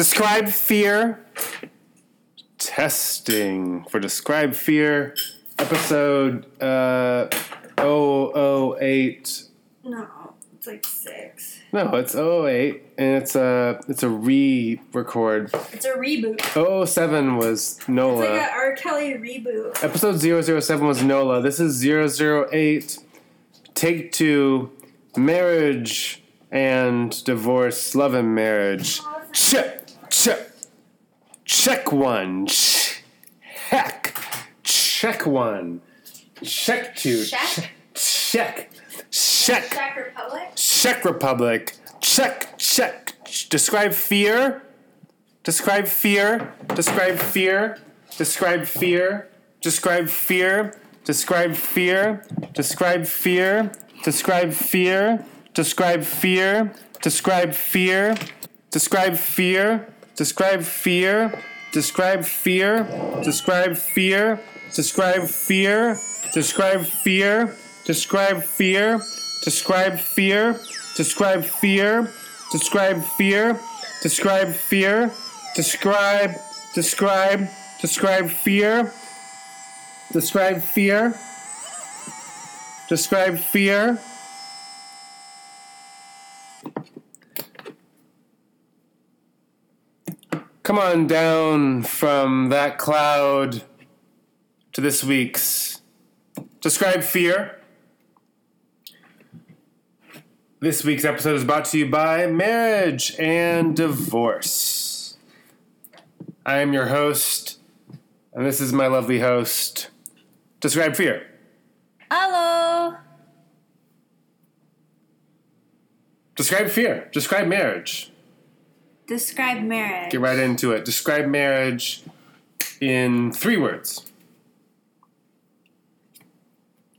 Describe fear. Testing for Describe Fear, episode uh, 008. No, it's like six. No, it's 008, and it's a it's a re-record. It's a reboot. 007 was Nola. It's Nola. like a R. Kelly reboot. Episode 007 was Nola. This is 008. Take two. Marriage and divorce. Love and marriage. Check. Check. One. Check. Check one. Check two. Check? Check. Check. Czech Republic. Czech Republic. Check, check. Describe fear. Describe fear. Describe fear. Describe fear. Describe fear. Describe fear. Describe fear. Describe fear. Describe fear. Describe fear. Describe fear. Describe fear. Describe fear. Describe fear. Describe fear. Describe fear. Describe fear. Describe fear. Describe fear. Describe fear. Describe fear. Describe. Describe. Describe fear. Describe fear. Describe fear. Come on down from that cloud to this week's Describe Fear. This week's episode is brought to you by Marriage and Divorce. I am your host, and this is my lovely host. Describe Fear. Hello. Describe Fear. Describe marriage. Describe marriage. Get right into it. Describe marriage in three words.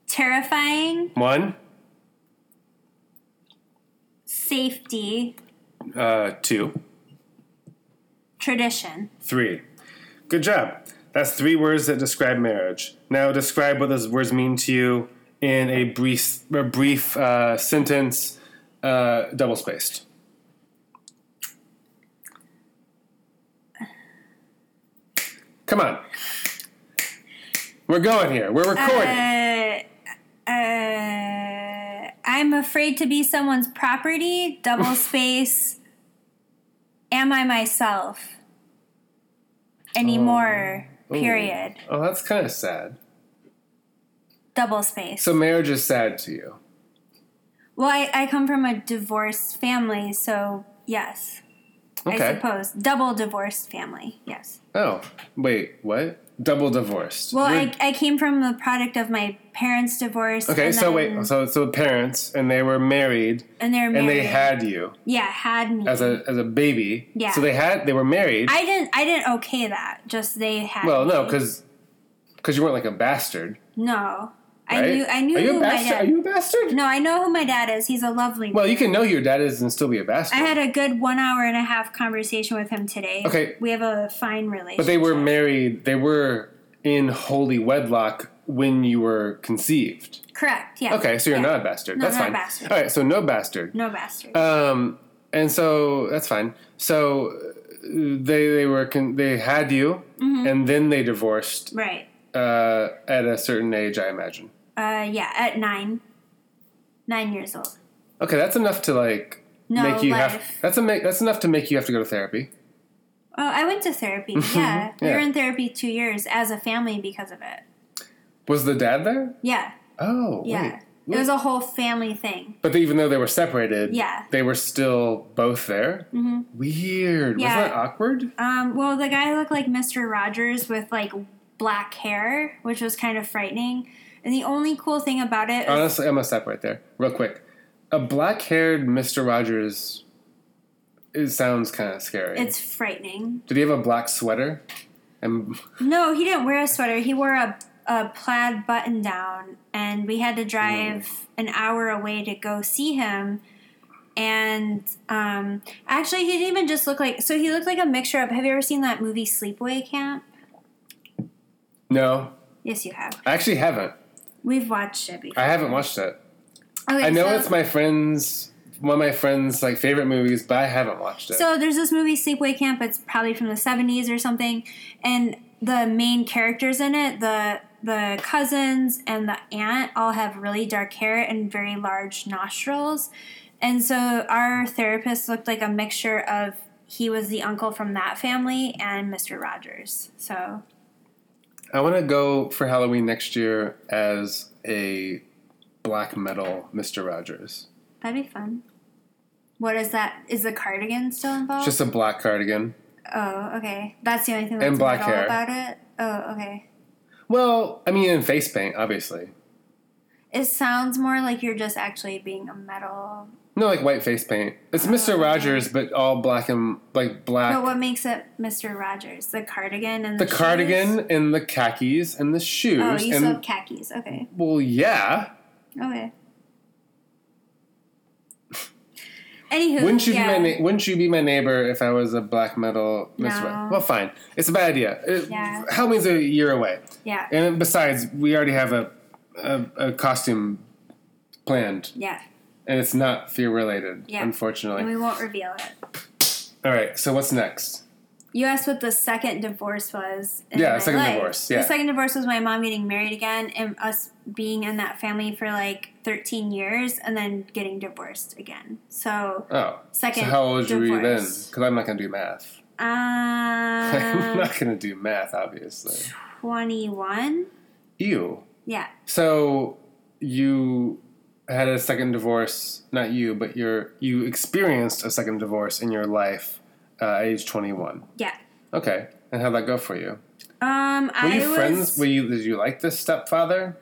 Terrifying. One, Safety. uh, two, Tradition. three. Good job. That's three words that describe marriage. Now describe what those words mean to you in a brief, a brief uh, sentence, uh, double spaced. Come on. We're going here. We're recording. Uh, uh, I'm afraid to be someone's property. Double space. Am I myself anymore? Period. oh, that's kind of sad. Double space. So marriage is sad to you. well, I, I come from a divorced family, so yes, I suppose double divorced family. Yes. Oh, wait, what? Double divorced. Well, I, I came from the product of my parents' divorce. okay, so then- wait, so so parents and they were married and they're married. and they had you yeah had me. as a as a baby. Yeah. So they had they were married. I didn't I didn't okay that. Just they had. well, no, cuz because you weren't like a bastard. no, I knew I knew Are you who a my bastard? dad. Are you a bastard? no, I know who my dad is. He's a lovely. Well, you can know who your dad is and still be a bastard. I had a good one hour and a half conversation with him today. Okay. we have a fine relationship. but they were married. They were in holy wedlock when you were conceived. correct. Yeah. Okay, so you're Yeah. not a bastard. No, that's not a fine. bastard. All right, so no bastard. No bastard. Um, and so that's fine. So uh, they they were con- they had you, Mm-hmm. and then they divorced right. uh, at a certain age, I imagine. Uh, yeah, at nine, nine years old. Okay, that's enough to like No make you have. life. That's a make. That's enough to make you have to go to therapy. Oh, I went to therapy. Yeah, we Yeah. were in therapy two years as a family because of it. Was the dad there? Yeah, Oh, yeah. wait. It was a whole family thing. But even though they were separated, Yeah. they were still both there. Mm-hmm. Weird. Yeah. Was that awkward? Um, well, the guy looked like Mr. Rogers with like black hair, which was kind of frightening. And the only cool thing about it Honestly, I'm gonna stop right there, real quick. A black-haired Mister Rogers. It sounds kind of scary. it's frightening. Did he have a black sweater? And No, he didn't wear a sweater. He wore a, a plaid button down, and we had to drive an hour away to go see him. And um, actually, he didn't even just look like. So he looked like a mixture of. Have you ever seen that movie Sleepaway Camp? no, Yes, you have. I actually haven't. We've watched it before. I haven't watched it. Okay, I know so- it's my friend's one of my friends' like favorite movies, but I haven't watched it. So there's this movie Sleepaway Camp. It's probably from the 70s or something, and the main characters in it, the the cousins and the aunt, all have really dark hair and very large nostrils. And so our therapist looked like a mixture of he was the uncle from that family and Mr. Rogers. So I want to go for Halloween next year as a black metal Mr. Rogers. that'd be fun. What is that? Is the cardigan still involved? Just a black cardigan. oh, okay. That's the only thing that's And black hair. about it. Oh, okay. Well, I mean, in face paint, obviously. It sounds more like you're just actually being a metal. No, like white face paint. It's Mr. Oh, Rogers, but all black and like black. But what makes it Mr. Rogers? The cardigan and the the, cardigan and the khakis and the oh, shoes. Oh, you and still khakis. Okay. well, yeah. Okay. Anywho, Wouldn't you yeah. be my Wouldn't you be my neighbor if I was a black metal Mr. No. Ro- Well, fine. It's a bad idea. It, Yeah. Halloween's a year away, Yeah. and besides, we already have a a, a costume planned, Yeah. And it's not fear related, Yeah. unfortunately. And we won't reveal it. All right. So what's next? You asked what the second divorce was. Yeah, second life. divorce, yeah. The second divorce was my mom getting married again and us being in that family for like 13 years and then getting divorced again. So, Oh, second so how old were you then? Because I'm not going to do math. I'm Um, not going to do math, obviously. 21? Ew. Yeah. So you had a second divorce, not you, but your you experienced a second divorce in your life uh, at age 21. Yeah. Okay. And how'd that go for you? Um, Were I you was, friends? Were you did you like this stepfather?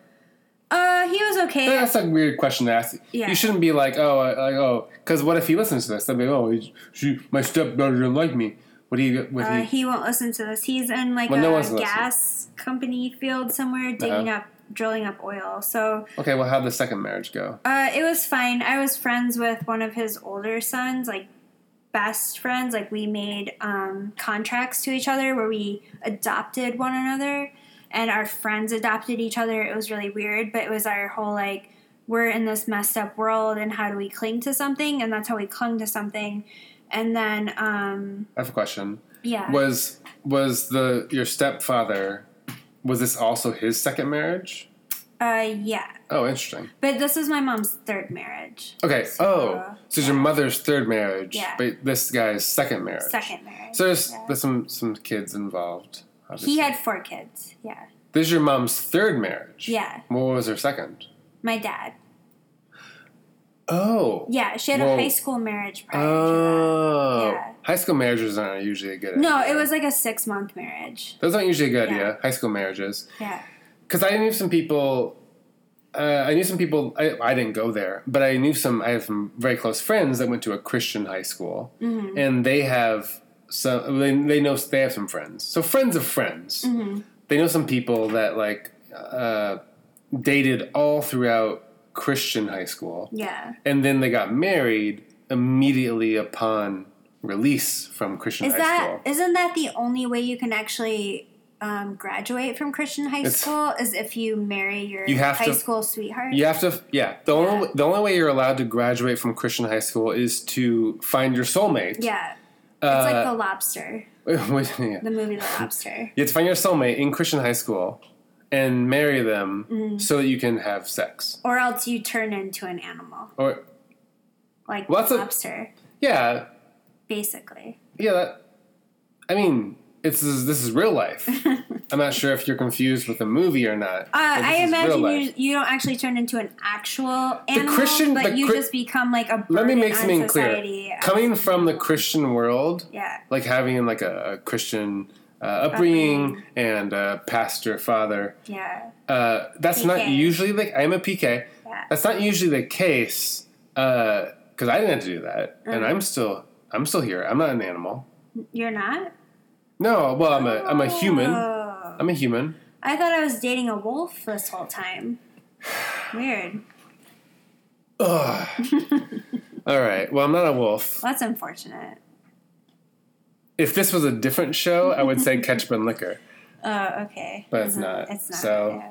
Uh, he was okay. That's a weird question to ask. Yeah. You shouldn't be like, oh, I- like oh, because what if he listens to this? They'll be, oh, he- she, my stepdaughter didn't like me. What do you? What Uh, he? he won't listen to this. He's in like Well, a no one's listening. gas company field somewhere, digging Uh-huh. up, drilling up oil. So Okay. Well, how'd the second marriage go? uh, it was fine. I was friends with one of his older sons, like best friends. Like we made um, contracts to each other where we adopted one another, and our friends adopted each other. It was really weird, but it was our whole like we're in this messed up world, and how do we cling to something? And that's how we clung to something. And then, um, I have a question. yeah. Was was the your stepfather? Was this also his second marriage? Uh, yeah. Oh, interesting. But this is my mom's third marriage. Okay. So, oh, so it's your mother's third marriage, Yeah. but this guy's second marriage. Second marriage. So there's yeah. there's some some kids involved. Obviously. he had four kids. Yeah. This is your mom's third marriage. Yeah. What was her second? My dad. Oh. Yeah, she had Whoa. a high school marriage prior Oh. Yeah. High school marriages aren't usually a good. that. No, it was like a six month marriage. Those aren't usually a good Yeah. idea. High school marriages. Yeah. Because I knew some people. Uh, I knew some people. I, I didn't go there, but I knew some. I have some very close friends that went to a Christian high school, Mm-hmm. and they have some. They, they know they have some friends. So friends of friends. Mm-hmm. They know some people that like uh, dated all throughout Christian high school, Yeah. and then they got married immediately upon release from Christian Is high that school. isn't that the only way you can actually um, graduate from Christian high It's- school is if you marry your You have high to- school sweetheart? You have to, yeah. The Yeah. only the only way you're allowed to graduate from Christian high school is to find your soulmate. Yeah. It's Uh, like The Lobster, yeah. the movie The Lobster. You have to find your soulmate in Christian high school and marry them Mm-hmm. so that you can have sex. Or else you turn into an animal. Or Like Well, the a- lobster, yeah, basically. yeah. That, I mean, it's this is, this is real life. I'm not sure if you're confused with a movie or not. Uh, I imagine you, you don't actually turn into an actual animal, Christian- but the you Chri- just become like a Let me make something clear. Coming from the Christian world, yeah, like having like a, a Christian uh, upbringing and a pastor father. yeah, Uh, that's not usually the. I'm a PK. yeah. That's not usually the case because I didn't have to do that, and Mm. I'm still I'm still here. I'm not an animal. You're not. No, well, I'm a I'm a human. Oh. I'm a human. I thought I was dating a wolf this whole time. Weird. Ugh. All right. Well, I'm not a wolf. That's unfortunate. If this was a different show, I would say Ketchup and Liquor. Oh, okay. But it's not. It's not. So-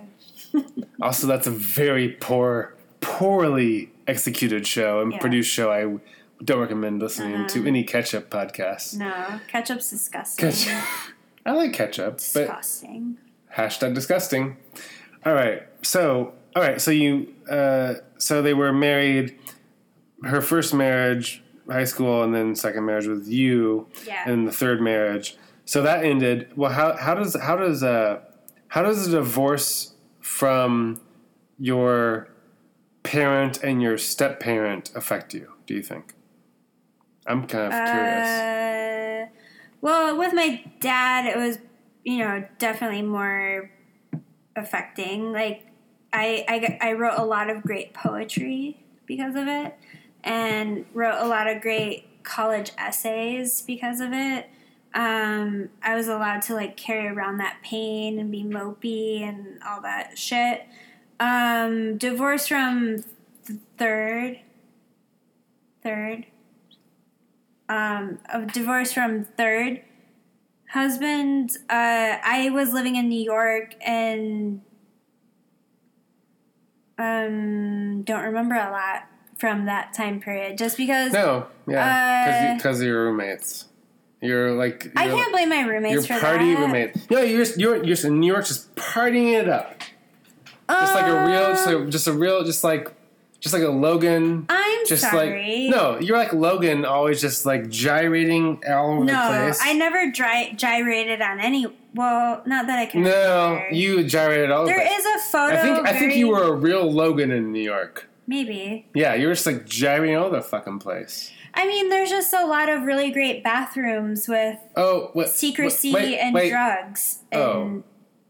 yeah. Also, that's a very poor, poorly executed show and Yeah. produced show. I don't recommend listening Uh-huh. to any ketchup podcast. No, ketchup's disgusting. Ketchup. I like ketchup, but disgusting. hashtag disgusting. All right, so all right, so you uh, so they were married. Her first marriage, high school, and then second marriage with you, Yeah. and the third marriage. So that ended. Well, how how does how does uh how does a divorce from your parent and your step parent affect you? Do you think? I'm kind of curious. Uh, well, with my dad, it was you know definitely more affecting. Like I, I I wrote a lot of great poetry because of it, and wrote a lot of great college essays because of it. Um, I was allowed to like carry around that pain and be mopey and all that shit. Um, divorce from th- third, third um, a divorce from third husband. Uh, I was living in New York and um, don't remember a lot from that time period. Just because No, yeah, Uh, because you, your roommates. You're like I you're- can't blame my roommates Your for party that. roommate. No, you're you're you're in New York, just partying it up. Just like a real, just Uh, a, just a real, just like, just like a Logan. I'm Just sorry. like no, you're like Logan, always just like gyrating all over the place. No. I never dry, gyrated on any. Well, not that I can. no, remember. you gyrated all over. There the is a photo. I think I think you were a real Logan in New York. Maybe. Yeah, you were just like gyrating all the fucking place. I mean, there's just a lot of really great bathrooms with Oh, what? secrecy wait, wait, and wait. drugs in Oh.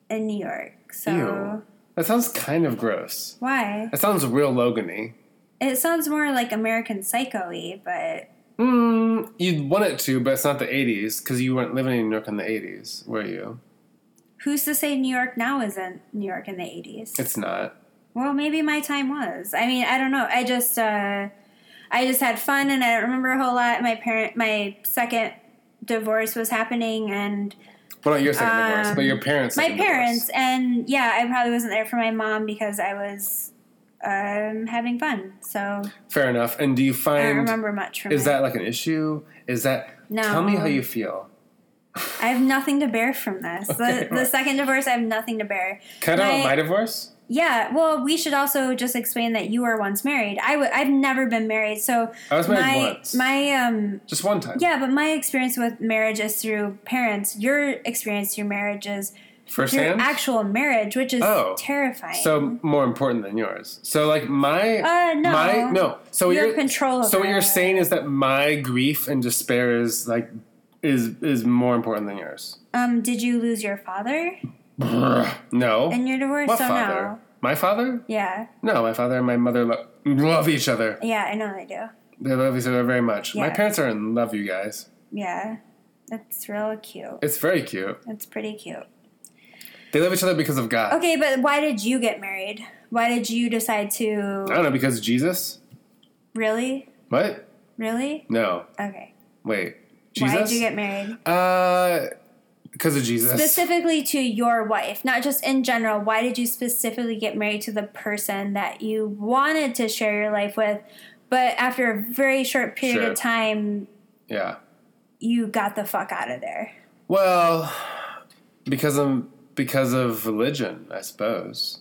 in New York. So Ew. That sounds kind of gross. why? That sounds real Logan-y. It sounds more like American Psycho-y, but Mm, you'd want it to, but it's not the 80s because you weren't living in New York in the 80s, were you? who's to say New York now isn't New York in the 80s? It's not. Well, maybe my time was. I mean, I don't know. I just uh I just had fun and I don't remember a whole lot. My parent my second divorce was happening and Well, not your second divorce, Um, but your parents.' my second divorce. parents and yeah i probably wasn't there for my mom because i was um, having fun so Fair enough. And do you find i don't remember much from is it that like an issue? Is that No. tell me how you feel? i have nothing to bear from this Okay. the, the second divorce i have nothing to bear Can I talk about My- my divorce? Yeah well we should also just explain that you were once married I w- i've never been married so I was married my once. my um Just one time. yeah but my experience with marriage is through parents your experience through marriage is through Firsthand? actual marriage which is Oh. terrifying so more important than yours. So like my Uh, no. my no. So You have you're control So what you're saying is that my grief and despair is like is is more important than yours. um did you lose your father No. in your divorce what so father? no My father? yeah No, my father and my mother lo- love each other. yeah i know they do They love each other very much. My parents are in love, you guys. yeah that's real cute It's very cute. it's pretty cute They love each other because of God. okay but why did you get married why did you decide to. I don't know because Jesus. really What? really No. okay Wait. Jesus. why did you get married Uh, because of Jesus. specifically to your wife not just in general why did you specifically get married to the person that you wanted to share your life with but after a very short period Sure. of time yeah. you got the fuck out of there Well, because of because of religion, I suppose.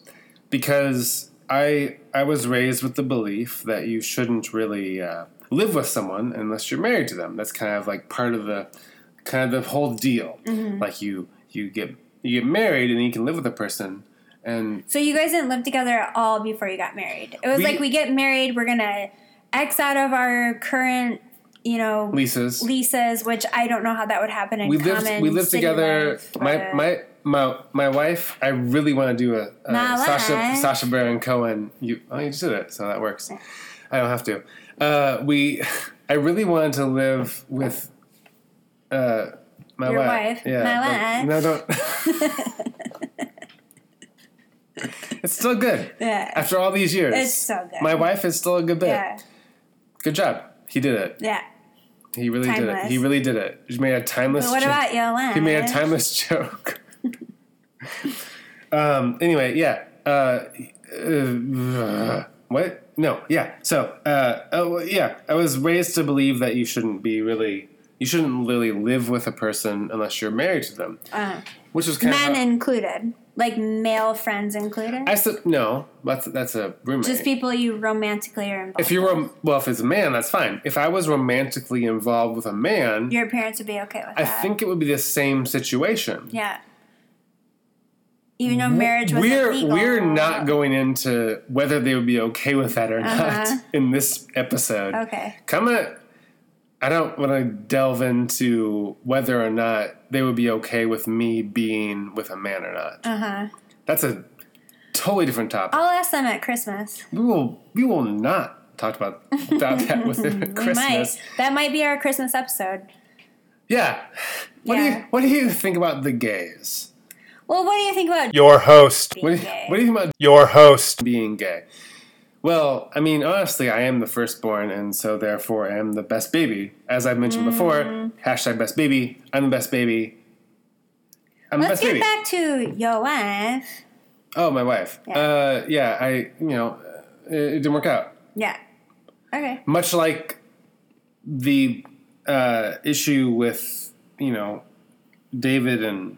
Because I I was raised with the belief that you shouldn't really uh, live with someone unless you're married to them. That's kind of like part of the kind of the whole deal. Like you you get you get married and you can live with a person and So you guys didn't live together at all before you got married. It was We- like we get married, we're gonna X out of our current, you know, leases. leases, which I don't know how that would happen in we lived we lived city together. life, my my my my wife. I really want to do a, a Sasha. Sacha Baron Cohen. You oh you just did it, so that works. I don't have to. Uh, we I really wanted to live with uh, my Your wife. wife. Yeah, My but- wife. No, don't. it's still good. Yeah. After all these years, It's so good. My wife is still a good bit. yeah. Good job. He did it. Yeah. He really did it. He really did it. He made a timeless. But what jo- about Yolanda? he made a timeless joke. um. Anyway, yeah. Uh, uh, what? no, yeah. So, uh, oh, yeah, I was raised to believe that you shouldn't be really, you shouldn't really live with a person unless you're married to them, Uh, which was kind men of. included, like male friends included. I said no. That's that's a roommate. Just people you romantically are involved. if you're rom- well, if it's a man, that's fine. If I was romantically involved with a man, your parents would be okay with I that. think it would be the same situation. Yeah. Even though marriage was we're illegal. we're not going into whether they would be okay with that or Uh-huh. not in this episode. Okay. Come at, I don't want to delve into whether or not they would be okay with me being with a man or not. Uh huh. That's a totally different topic. I'll ask them at Christmas. we will we will not talk about about that with them at Christmas. might. That might be our Christmas episode. Yeah. What do you what do you think about the gays? Well, what do you think about Your host. Being What do, you, gay. what do you think about your host being gay? Well, I mean, honestly, I am the firstborn, and so therefore I am the best baby. As I've mentioned before, Mm. hashtag best baby. I'm the best baby. I'm Let's best get baby. back to your wife. Oh, my wife. Yeah. Uh, yeah, I, you know, it, it didn't work out. Yeah. Okay. Much like the uh, issue with, you know, David and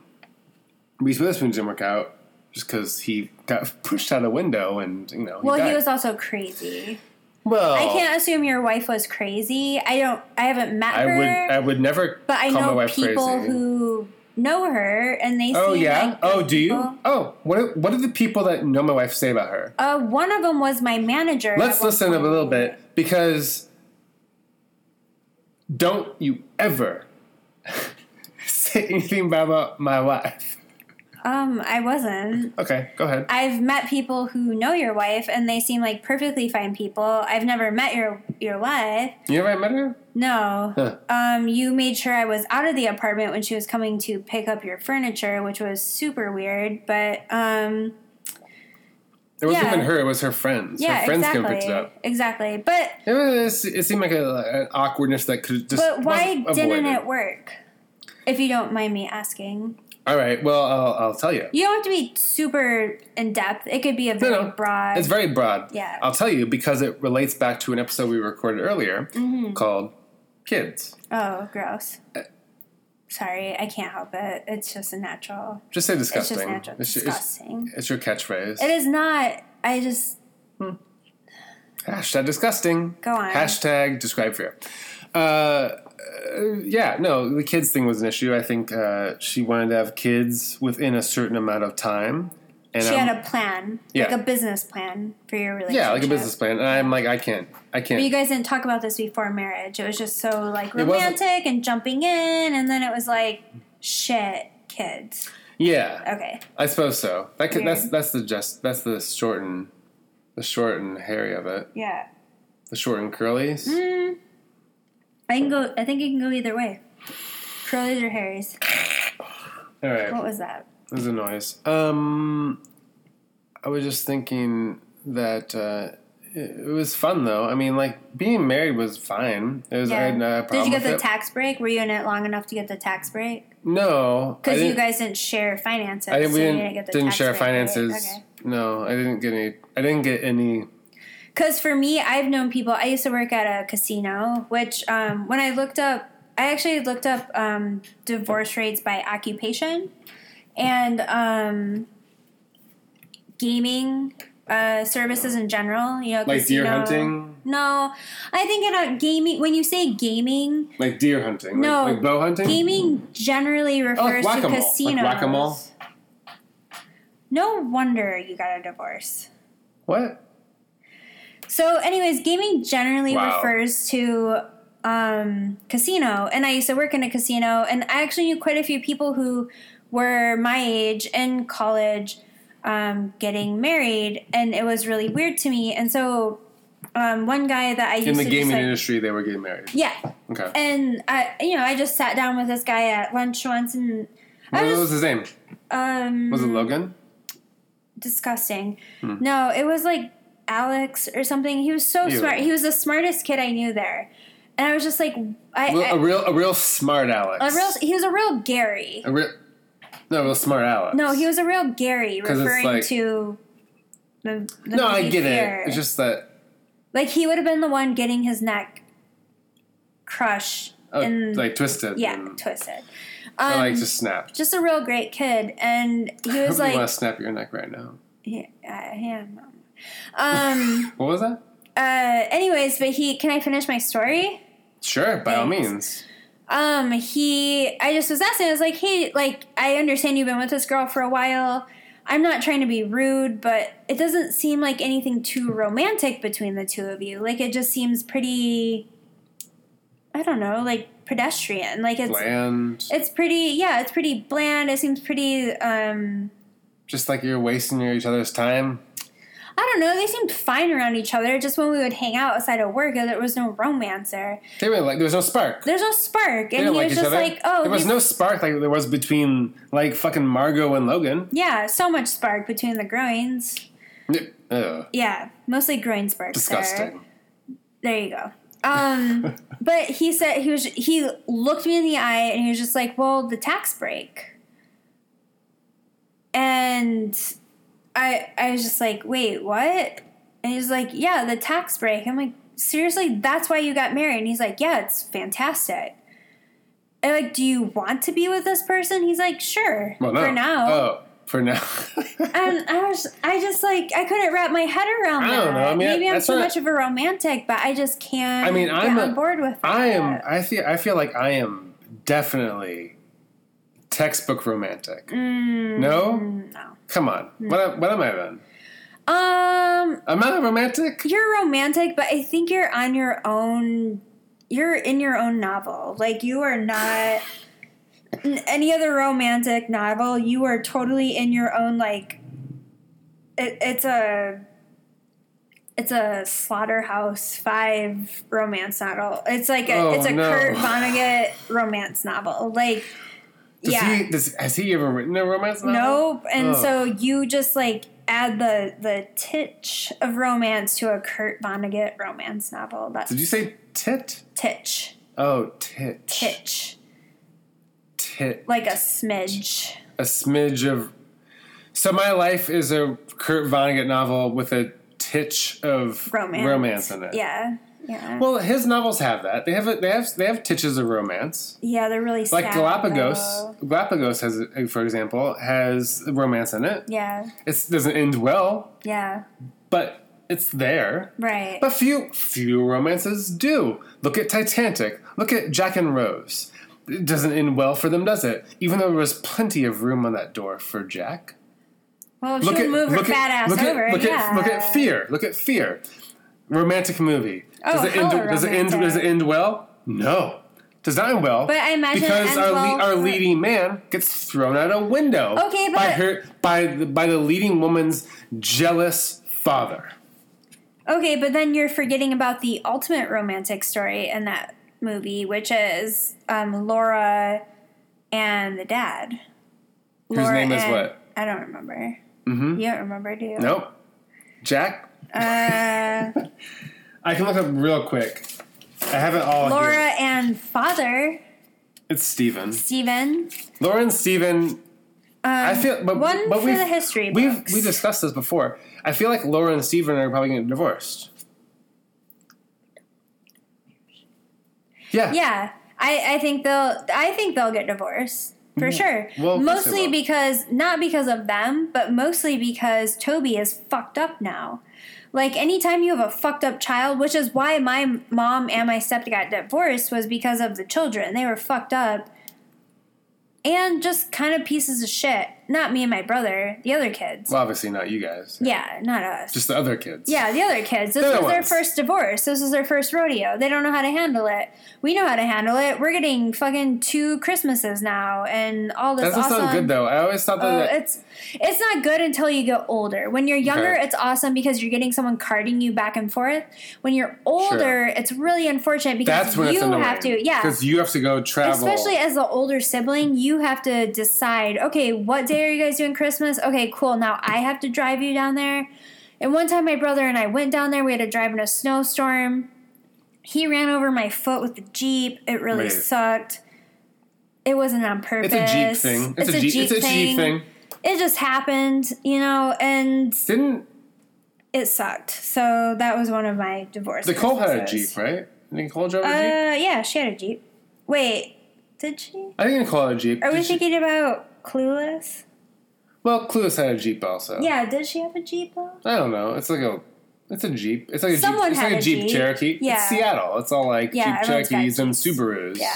Reese Witherspoon didn't work out just because he got pushed out a window and, you know, Well, he was also crazy. Well, I can't assume your wife was crazy. I don't. I haven't met I her. would. I would never. but I know people crazy. who know her, and they. Say Oh yeah. Like oh, do you? Oh, what? What did the people that know my wife say about her? Uh, one of them was my manager. Let's listen up a little bit because don't you ever say anything bad about my wife. Um, I wasn't. Okay, go ahead. I've met people who know your wife, and they seem like perfectly fine people. I've never met your your wife. You ever met her? No. Huh. Um, you made sure I was out of the apartment when she was coming to pick up your furniture, which was super weird. But um, It wasn't Yeah. even her. It was her friends. yeah, her friends came exactly, and picked it up. exactly. But It, was, it seemed like a, an awkwardness that could just. but why didn't avoided. it work? If you don't mind me asking, All right. Well, I'll, I'll tell you. you don't have to be super in depth. It could be a very no. broad. It's very broad. Yeah. I'll tell you because it relates back to an episode we recorded earlier Mm-hmm. called Kids. oh, gross. Uh, Sorry, I can't help it. It's just a natural. Just say It's disgusting. just natural. It's, it's- disgusting. it's your catchphrase. It is not. I just Hashtag disgusting. Go on. Hashtag describe fear. Uh, uh, yeah, no, the kids thing was an issue. I think uh, she wanted to have kids within a certain amount of time. And she I'm- had a plan, Yeah. like a business plan for your relationship. yeah, like a business plan. And I'm like, I can't. I can't. But you guys didn't talk about this before marriage. It was just so like romantic and jumping in, and then it was like, shit, kids. yeah, Okay. I suppose so. That could, that's that's the just that's the short and the short and hairy of it. Yeah. The short and curlies. Mm, I can go. I think it can go either way. Curlies or Harry's. All right. What was that? It was a noise. Um, I was just thinking that uh, it, it was fun though. I mean, like being married was fine. It was. I had no Did you get the it. tax break? Were you in it long enough to get the tax break? no, Because you guys didn't share finances. I didn't, so we didn't, didn't get the didn't tax share break, right? finances. Okay. No, I didn't get any. I didn't get any. Because for me, I've known people. I used to work at a casino, which um, when I looked up, I actually looked up um, divorce rates by occupation, and um, gaming uh, services in general. You know, Like deer hunting? No, I think in a gaming. When you say gaming, Like deer hunting. No, Like, like bow hunting. gaming generally refers to whack-a-mole. Like whack-a-mole? No wonder you got a divorce. What? So, anyways, gaming generally Wow. refers to um, casino, and I used to work in a casino, and I actually knew quite a few people who were my age in college, um, getting married, and it was really weird to me. And so, um, one guy that I used In the gaming like, industry, they were getting married. yeah, Okay. and I, you know, I just sat down with this guy at lunch once, and I what was was his name? um, Was it Logan? disgusting. Hmm. No, it was like Alex or something. He was so Ew. smart. He was the smartest kid I knew there, and I was just like, I, Real- I- a real, a real smart Alex. a real. He was a real Gary. A real, no, a real smart Alex. No, he was a real Gary, referring like- to the. the No, I get Fear. it. It's just that Like he would have been the one getting his neck crushed Oh, and like twisted. yeah, and- twisted. Um, like just snapped. just a real great kid, and he was like, want to snap your neck right now. yeah, I no. Um. What was that? Uh. Anyways, but he. Can I finish my story? Sure, by all means. Um. He. I just was asking. I was like, hey, like, I understand you've been with this girl for a while. I'm not trying to be rude, but it doesn't seem like anything too romantic between the two of you. Like, it just seems pretty. I don't know, like pedestrian. Like it's Bland. it's pretty. Yeah, it's pretty bland. It seems pretty. um Just like you're wasting each other's time. I don't know. They seemed fine around each other. Just when we would hang out outside of work, there was no romance there. They were like there was no spark. There's no spark, and he like was just other. like, "Oh, there was no spark like there was between like fucking Margot and Logan. yeah, so much spark between the groins. Ugh, Yeah, mostly groin sparks. There. disgusting. There you go. Um, but he said he was. He looked me in the eye, and he was just like, "Well, the tax break." And I, I was just like, "Wait, what?" And he's like, "Yeah, the tax break." I'm like, "Seriously, that's why you got married?" And he's like, "Yeah, it's fantastic." And like, do you want to be with this person? He's like, "Sure, Well, no. for now." Oh, for now. And I was, I just like, I couldn't wrap my head around I that. don't know. I mean, Maybe I'm too not- much of a romantic, but I just can't. I mean, I'm on a- board with. I am. I feel. I feel like I am definitely textbook romantic. Mm, No? no. Come on. What? am- What am I then? Um, I'm I a romantic? you're romantic, but I think you're on your own. You're in your own novel. Like you are not any other romantic novel. You are totally in your own like. It, it's a. It's a slaughterhouse five romance novel. It's like a Oh, it's a no. Kurt Vonnegut romance novel. Like, Does yeah, he? Does, has he ever written a romance novel? Nope. And Oh. so you just like add the the titch of romance to a Kurt Vonnegut romance novel. That's Did you say tit? titch, Oh, tit. titch, Tit. like a smidge. A smidge of. So my life is a Kurt Vonnegut novel with a titch of Romance. romance in it. Yeah, yeah, Well, his novels have that. They have a, they have they have titches of romance. yeah. They're really Like sad, Galapagos. though. Galapagos has, for example, has romance in it. Yeah, It doesn't end well, yeah. but it's there. Right. But few few romances do. Look at Titanic. Look at Jack and Rose. It doesn't end well for them, does it? Even though there was plenty of room on that door for Jack. well, Look at move her fat at ass look over, at look yeah. at look at Fear. Look at Fear. Romantic movie. Oh, does it end? Does it end? Does it end well? No. Does not end well. But I imagine because our well our leading man gets thrown out a window. Okay, by her by the, by the leading woman's jealous father. Okay, but then you're forgetting about the ultimate romantic story in that movie, which is um, Laura and the dad. Whose name is and- what? I don't remember. Mm-hmm. You don't remember, do you? Nope. Jack. Uh, I can look up real quick. I have it all Laura here. and father It's Steven. Steven. Laura and Steven. Um, I feel, but, one but for we've, the history We've books. we discussed this before. I feel like Laura and Steven are probably getting divorced. Yeah. Yeah, I, I think they'll I think they'll get divorced for sure. Mm-hmm. Well, course they mostly because not because of them, but mostly because Toby is fucked up now. Like anytime you have a fucked up child, which is why my mom and my stepdad got divorced, was because of the children. They were fucked up. And just kind of pieces of shit. Not me and my brother, the other kids. Well, obviously not you guys. yeah, not us. Just the other kids. Yeah, the other kids. This They're the was their first divorce. This is their first rodeo. They don't know how to handle it. We know how to handle it. We're getting fucking two Christmases now and all this That doesn't awesome. sound good though. I always thought that. Oh, it's it's not good until you get older. When you're younger, Okay. it's awesome because you're getting someone carting you back and forth. When you're older, it's really unfortunate because you have to, yeah. Because you have to go travel. Especially as the older sibling, you have to decide, okay, what day are you guys doing Christmas? Okay, cool. Now I have to drive you down there. And one time my brother and I went down there, we had to drive in a snowstorm. He ran over my foot with the Jeep. It really Wait. sucked. It wasn't on purpose. it's a Jeep thing. It's, a, Jeep. It's a Jeep thing. It just happened, you know, and Didn't it sucked. So that was one of my divorce. Nicole had a Jeep, right? Nicole drove a Uh, Jeep? yeah, she had a Jeep. Wait, did she? I think Nicole had a Jeep. Are we Did she- thinking about Clueless? Well, Clueless had a Jeep also. Yeah, did she have a Jeep though? I don't know. It's like a it's a Jeep. It's like a Someone Jeep. It's had like a Jeep, Jeep. Cherokee. Yeah. It's Seattle. It's all like Yeah, Jeep Cherokees and Subarus. Yeah.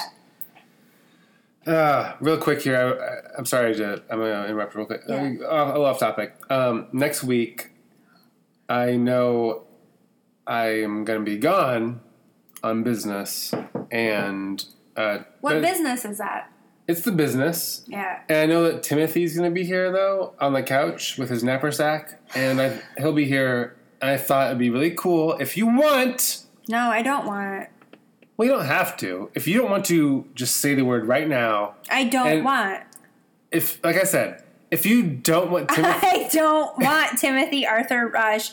Uh, real quick here. I, I'm sorry to. I'm gonna interrupt real quick. Yeah. Uh, a little off topic. Um, next week, I know I am gonna be gone on business, and uh, What business is that? It's the business. Yeah. And I know that Timothy's going to be here though on the couch with his knapsack, and I, he'll be here. And I thought it'd be really cool if you want. No, I don't want. Well, you don't have to. If you don't want to, just say the word right now. I don't And- want. If, like I said, if you don't want Timothy, I don't want Timothy Arthur Rush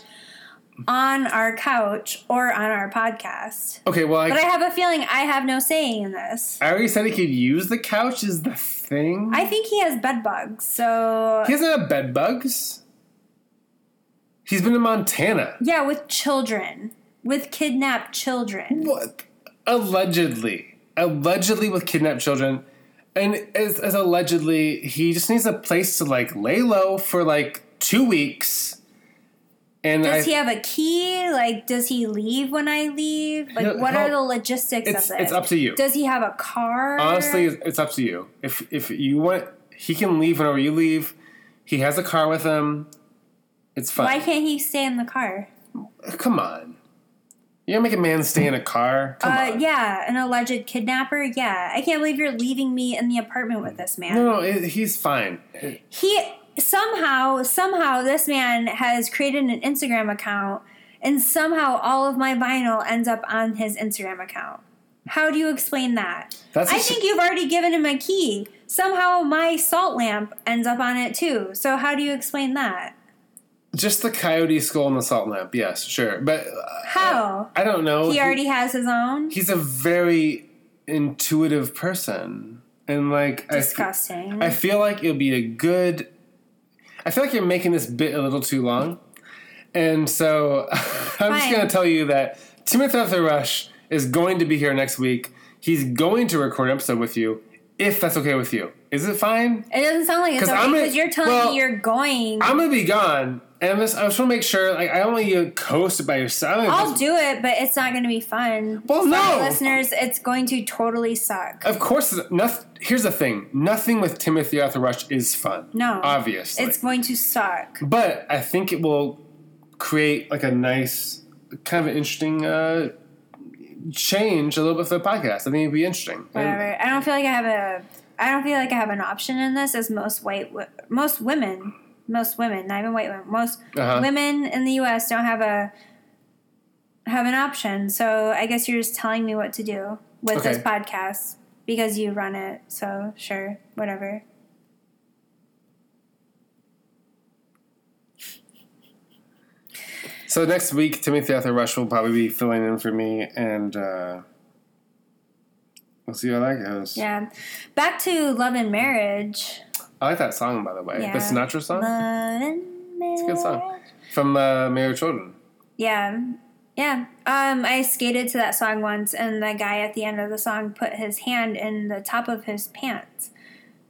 on our couch or on our podcast. okay, well, I, But I have a feeling I have no saying in this. I already said he could use the couch. Is the thing? I think he has bed bugs, so he doesn't have bed bugs. He's been in Montana. yeah, with children, with kidnapped children. What? Allegedly. Allegedly with kidnapped children. And as, as allegedly, he just needs a place to like lay low for like two weeks. And Does I, he have a key? Like, does he leave when I leave? Like, He'll- what are the logistics of this? it's up to you. Does he have a car? Honestly, it's it's up to you. If if you want, he can leave whenever you leave. He has a car with him. It's fine. why can't he stay in the car? Come on. You gonna make a man stay in a car? Come Uh, on. yeah, an alleged kidnapper. Yeah, I can't believe you're leaving me in the apartment with this man. No, no, he's fine. He somehow, somehow, this man has created an Instagram account, and somehow all of my vinyl ends up on his Instagram account. How do you explain that? That's I a sh- think you've already given him a key. Somehow my salt lamp ends up on it too. So how do you explain that? Just the coyote skull and the salt lamp. Yes, sure, but uh, How? I don't know. He already has his own. he's a very intuitive person and like Disgusting. I feel like it'll be a good I feel like you're making this bit a little too long. And so I'm just going to tell you that Timothy Rush is going to be here next week. He's going to record an episode with you if that's okay with you. Is it fine? it doesn't sound like it's okay because you're telling well, me you're going. I'm going to be gone. And this, I just want to make sure, like, I don't want you to coast by yourself. I'll do it, but it's not going to be fun. Well, Sorry, no. listeners, it's going to totally suck. Of course, nothing. Here's the thing: nothing with Timothy Arthur Rush is fun. No. obviously, It's going to suck. but I think it will create like a nice, kind of an interesting uh, change a little bit for the podcast. I think it'd be interesting. And- Whatever. I don't feel like I have a. I don't feel like I have an option in this, as most white, most women, most women, not even white women, most Uh-huh. women in the U.S. don't have a have an option. So I guess you're just telling me what to do with this podcast because you run it. So sure, whatever. So next week, Timothy Arthur Rush will probably be filling in for me, and uh, we'll see how that goes. Yeah. Back to love and marriage. I like that song, by the way, Yeah. the Sinatra song Love and marriage. It's a good song. from uh, Mayor Children. Yeah. Yeah. Um, I skated to that song once, and the guy at the end of the song put his hand in the top of his pants.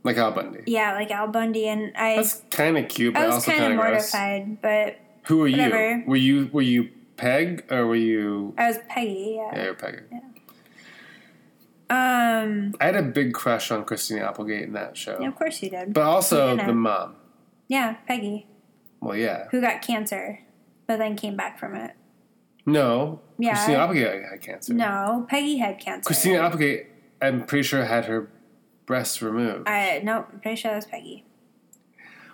Like Al Bundy. Yeah, like Al Bundy, and I, That's kind of cute, but I was also kind of of gross. mortified, but Who were Whatever. you? Were you were you Peg or were you? I was Peggy. Yeah, Yeah. you're Peg. Um. I had a big crush on Christina Applegate in that show, Yeah, of course you did. but also the mom. yeah, Peggy, Well, yeah, who got cancer, but then came back from it. no, Yeah. Christina Applegate had cancer. No, Peggy had cancer. Christina Applegate, I'm pretty sure had her breasts removed. I no, I'm pretty sure that was Peggy.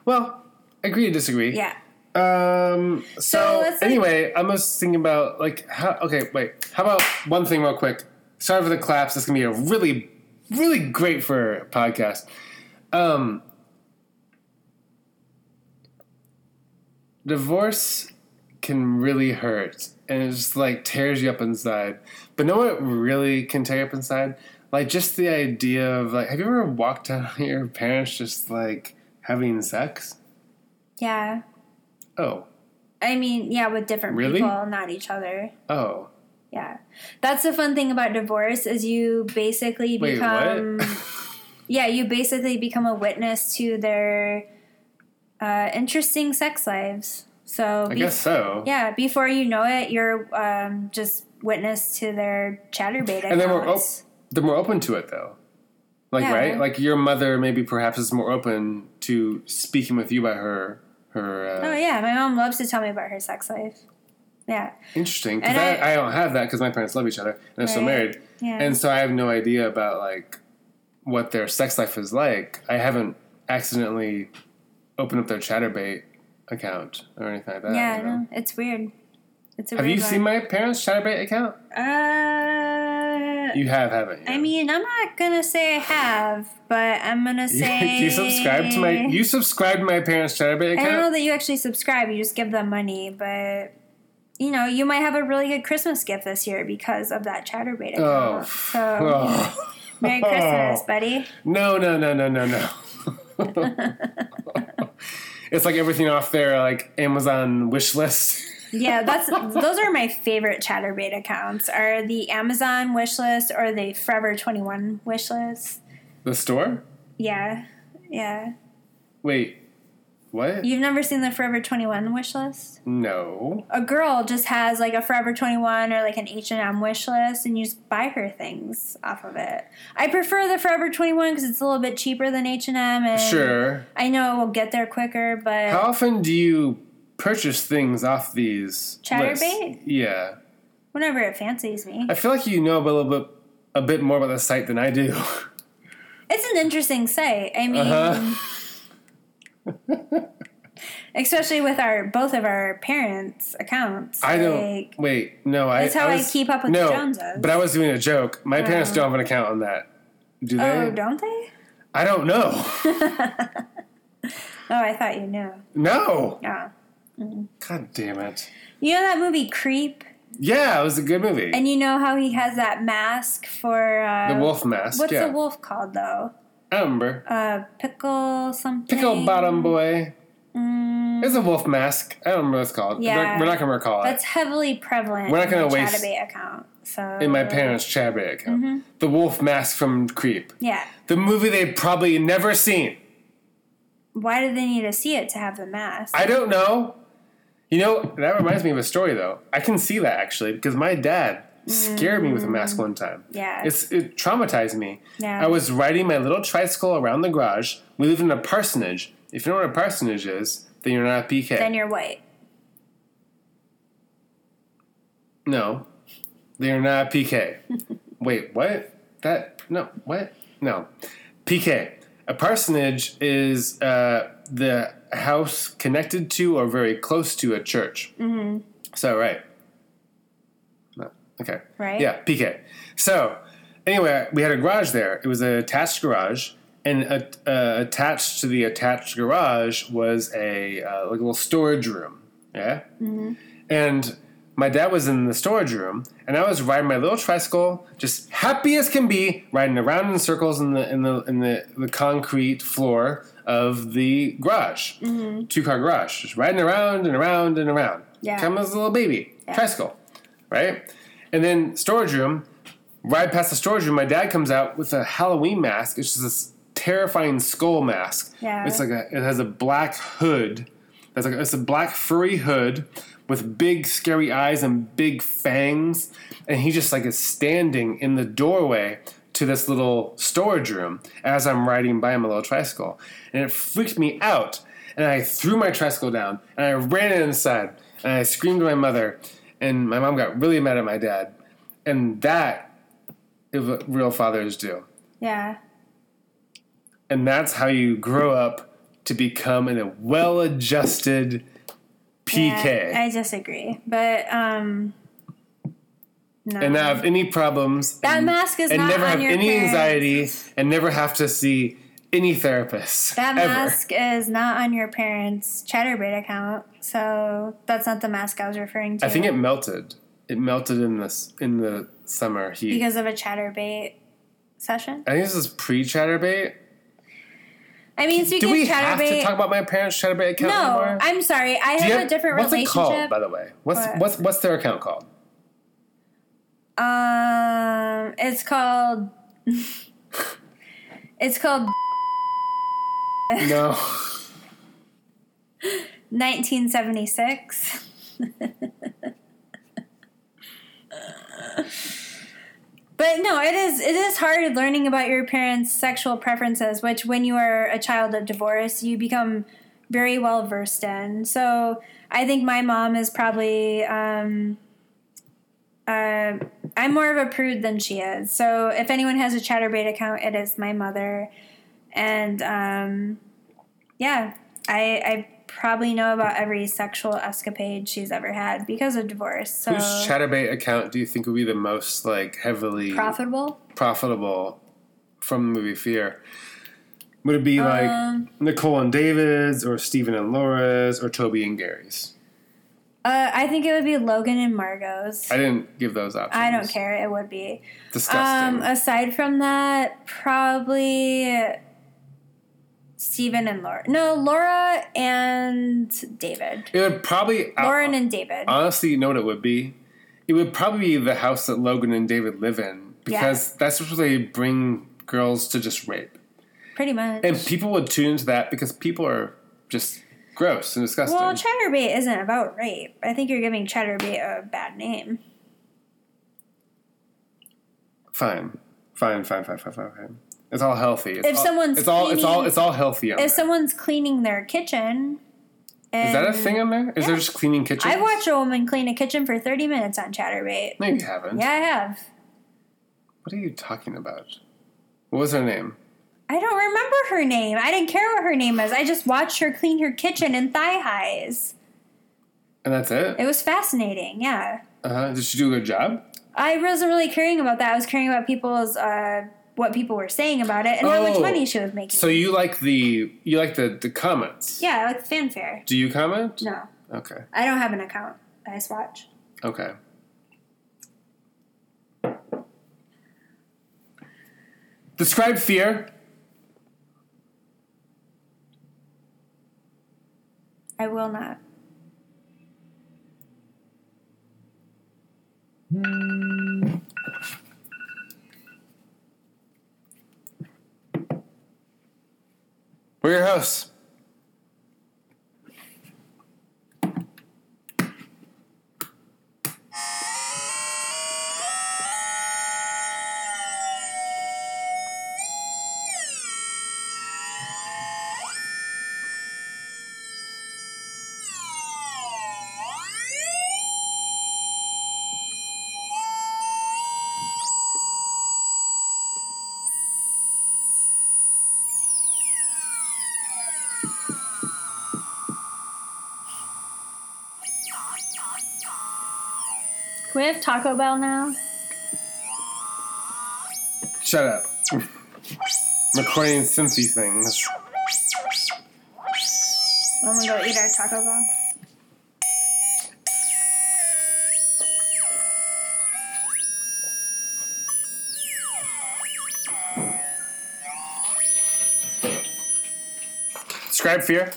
well, agree to disagree. Yeah. Um. So, So, let's, like- anyway, I'm just thinking about like how. Okay, wait. How about one thing real quick? Sorry for the claps. This is gonna be a really, really great for a podcast. Um. Divorce can really hurt, and it just like tears you up inside. But know what really can tear you up inside? Like just the idea of like, have you ever walked out on your parents just like having sex? Yeah. Oh, I mean, yeah, with different Really? people, not each other. Oh, Yeah. That's the fun thing about divorce is you basically wait, become what? Yeah, you basically become a witness to their uh, interesting sex lives. So I guess so. Yeah, before you know it, you're um, just witness to their chatterbait And then we're op- they're more open to it though. Like Yeah. right, like your mother maybe perhaps is more open to speaking with you about her her. Uh, oh yeah, my mom loves to tell me about her sex life. Yeah, Interesting, because I, I- I don't have that because my parents love each other and they're still married, yeah. and so I have no idea about like what their sex life is like. I haven't accidentally opened up their Chaturbate account or anything like that. yeah, you know? know. It's weird. It's a Have weird you seen my parents' Chaturbate account? Uh, You have, haven't you? I mean, I'm not gonna say I have, but I'm gonna say you subscribe to my you subscribe to my parents' Chaturbate account. I don't know that you actually subscribe. You just give them money, but you know, you might have a really good Christmas gift this year because of that Chaturbate Oh, account. So, oh. Merry Christmas, buddy. No, no, no, no, no, no. it's like everything off their like Amazon wish list. Yeah, that's those are my favorite Chaturbate accounts. Are the Amazon wish list or the Forever Twenty One wish list? The store? Yeah, yeah. Wait, what? You've never seen the Forever Twenty One wish list? No. A girl just has like a Forever Twenty One or like an H and M wish list, and you just buy her things off of it. I prefer the Forever Twenty One because it's a little bit cheaper than H and Sure. I know it will get there quicker. But How often do you purchase things off these lists? Chaturbate? Yeah. whenever it fancies me, I feel like you know a little bit a bit more about the site than I do. it's an interesting site. I mean. Uh-huh. Especially with our both of our parents' accounts. I don't Like, wait, no, I That's how I was, keep up with no, the Joneses. But I was doing a joke. My parents Oh. don't have an account on that. Do they? oh, don't they? I don't know. Oh, I thought you knew. no. Yeah. God damn it. You know that movie Creep? Yeah, it was a good movie. And you know how he has that mask for uh, the wolf mask. What's yeah. the wolf called though? I remember. Uh, pickle something. Pickle bottom boy. Mm, It's a wolf mask. I don't remember what it's called. Yeah. We're, we're not gonna recall that's it. heavily prevalent. We're not gonna in my waste- Chaturbate account. So In my parents' Chaturbate account. Mm-hmm. The wolf mask from Creep. Yeah. The movie they've probably never seen. Why do they need to see it to have the mask? I don't know. You know, that reminds me of a story though. I can see that actually because my dad scared me with a mask one time. yeah. It's it traumatized me. Yeah. I was riding my little tricycle around the garage. We lived in a parsonage. If you know what a parsonage is, then you're not a PK. then you're white. no, they're not PK. Wait, what? That no, what? No, PK. A parsonage is uh, the house connected to or very close to a church. Mm-hmm. So right. Okay. Right? Yeah, PK. So, anyway, we had a garage there. It was an attached garage, and uh, uh, attached to the attached garage was a uh, like a little storage room. Yeah. And my dad was in the storage room, and I was riding my little tricycle, just happy as can be, riding around in circles in the in the in the, the concrete floor of the garage, two car garage, just riding around and around and around. Yeah. Come as a little baby tricycle, right? And then storage room, right past the storage room, my dad comes out with a Halloween mask. It's just this terrifying skull mask. Yeah. It's like a it has a black hood. It's like it's a black furry hood with big scary eyes and big fangs, and he just like is standing in the doorway to this little storage room as I'm riding by my little tricycle, and it freaked me out. And I threw my tricycle down and I ran inside and I screamed to my mother, and my mom got really mad at my dad, and that is what real fathers do, Yeah. and that's how you grow up to become a well-adjusted PK. Yeah, I disagree. But um no. and not have any problems That and, mask is on your hands. and not never on have your any parents. anxiety and never have to see any therapists that ever. mask is not on your parents' Chaturbate account, so that's not the mask I was referring to. I think it melted. It melted in this in the summer heat. because of a Chaturbate session. I think this is pre-chaturbate. I mean, Do we of have to talk about my parents' chaturbate account no, anymore? I'm sorry. I you have a different what's relationship. it called, by the way? What's What? what's what's their account called? Um, it's called. it's called No. 1976. but no, it is it is hard learning about your parents' sexual preferences, which when you are a child of divorce, you become very well versed in. So I think my mom is probably um, uh, I'm more of a prude than she is. So if anyone has a Chaturbate account, it is my mother, and um, yeah, I I probably know about every sexual escapade she's ever had because of divorce. So Whose chaturbate account do you think would be the most like heavily profitable. profitable from the movie Fear? Would it be like Um, Nicole and David's, or Stephen and Laura's, or Toby and Gary's? Uh, I think it would be Logan and Margot's. I didn't give those options. I don't care. It would be. Disgusting. Um, aside from that, probably Steven and Laura. No, Laura and David. it would probably uh, Lauren and David. honestly, you know what it would be? It would probably be the house that Logan and David live in because that's where they bring girls to just rape, Pretty much. and people would tune into that because people are just gross and disgusting. well, Chaturbate isn't about rape. I think you're giving Chaturbate a bad name. fine, fine, fine, fine, fine, fine, fine. It's all healthy. It's If all, someone's it's all, it's all, cleaning- it's all healthy. If there. someone's cleaning their kitchen. Is that a thing on there? Is there just cleaning kitchen? I've watched a woman clean a kitchen for 30 minutes on Chaturbate. No, you haven't. Yeah, I have. What are you talking about? What was her name? I don't remember her name. I didn't care what her name is. I just watched her clean her kitchen in thigh highs. And that's it. It was fascinating. Yeah. Uh-huh. Did she do a good job? I wasn't really caring about that. I was caring about people's uh, what people were saying about it and how much Oh. money she was making. So you like the you like the the comments? yeah, I like the fanfare. Do you comment? No, Okay. I don't have an account. I just watch. Okay. Describe fear. I will not. Hmm. We're your hosts. Can we have Taco Bell now? Shut up. Recording synthy things. I'm gonna go eat our Taco Bell. Describe fear.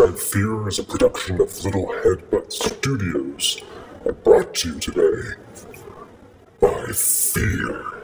Describe Fear is a production of Little Headbutt Studios and brought to you today by Fear.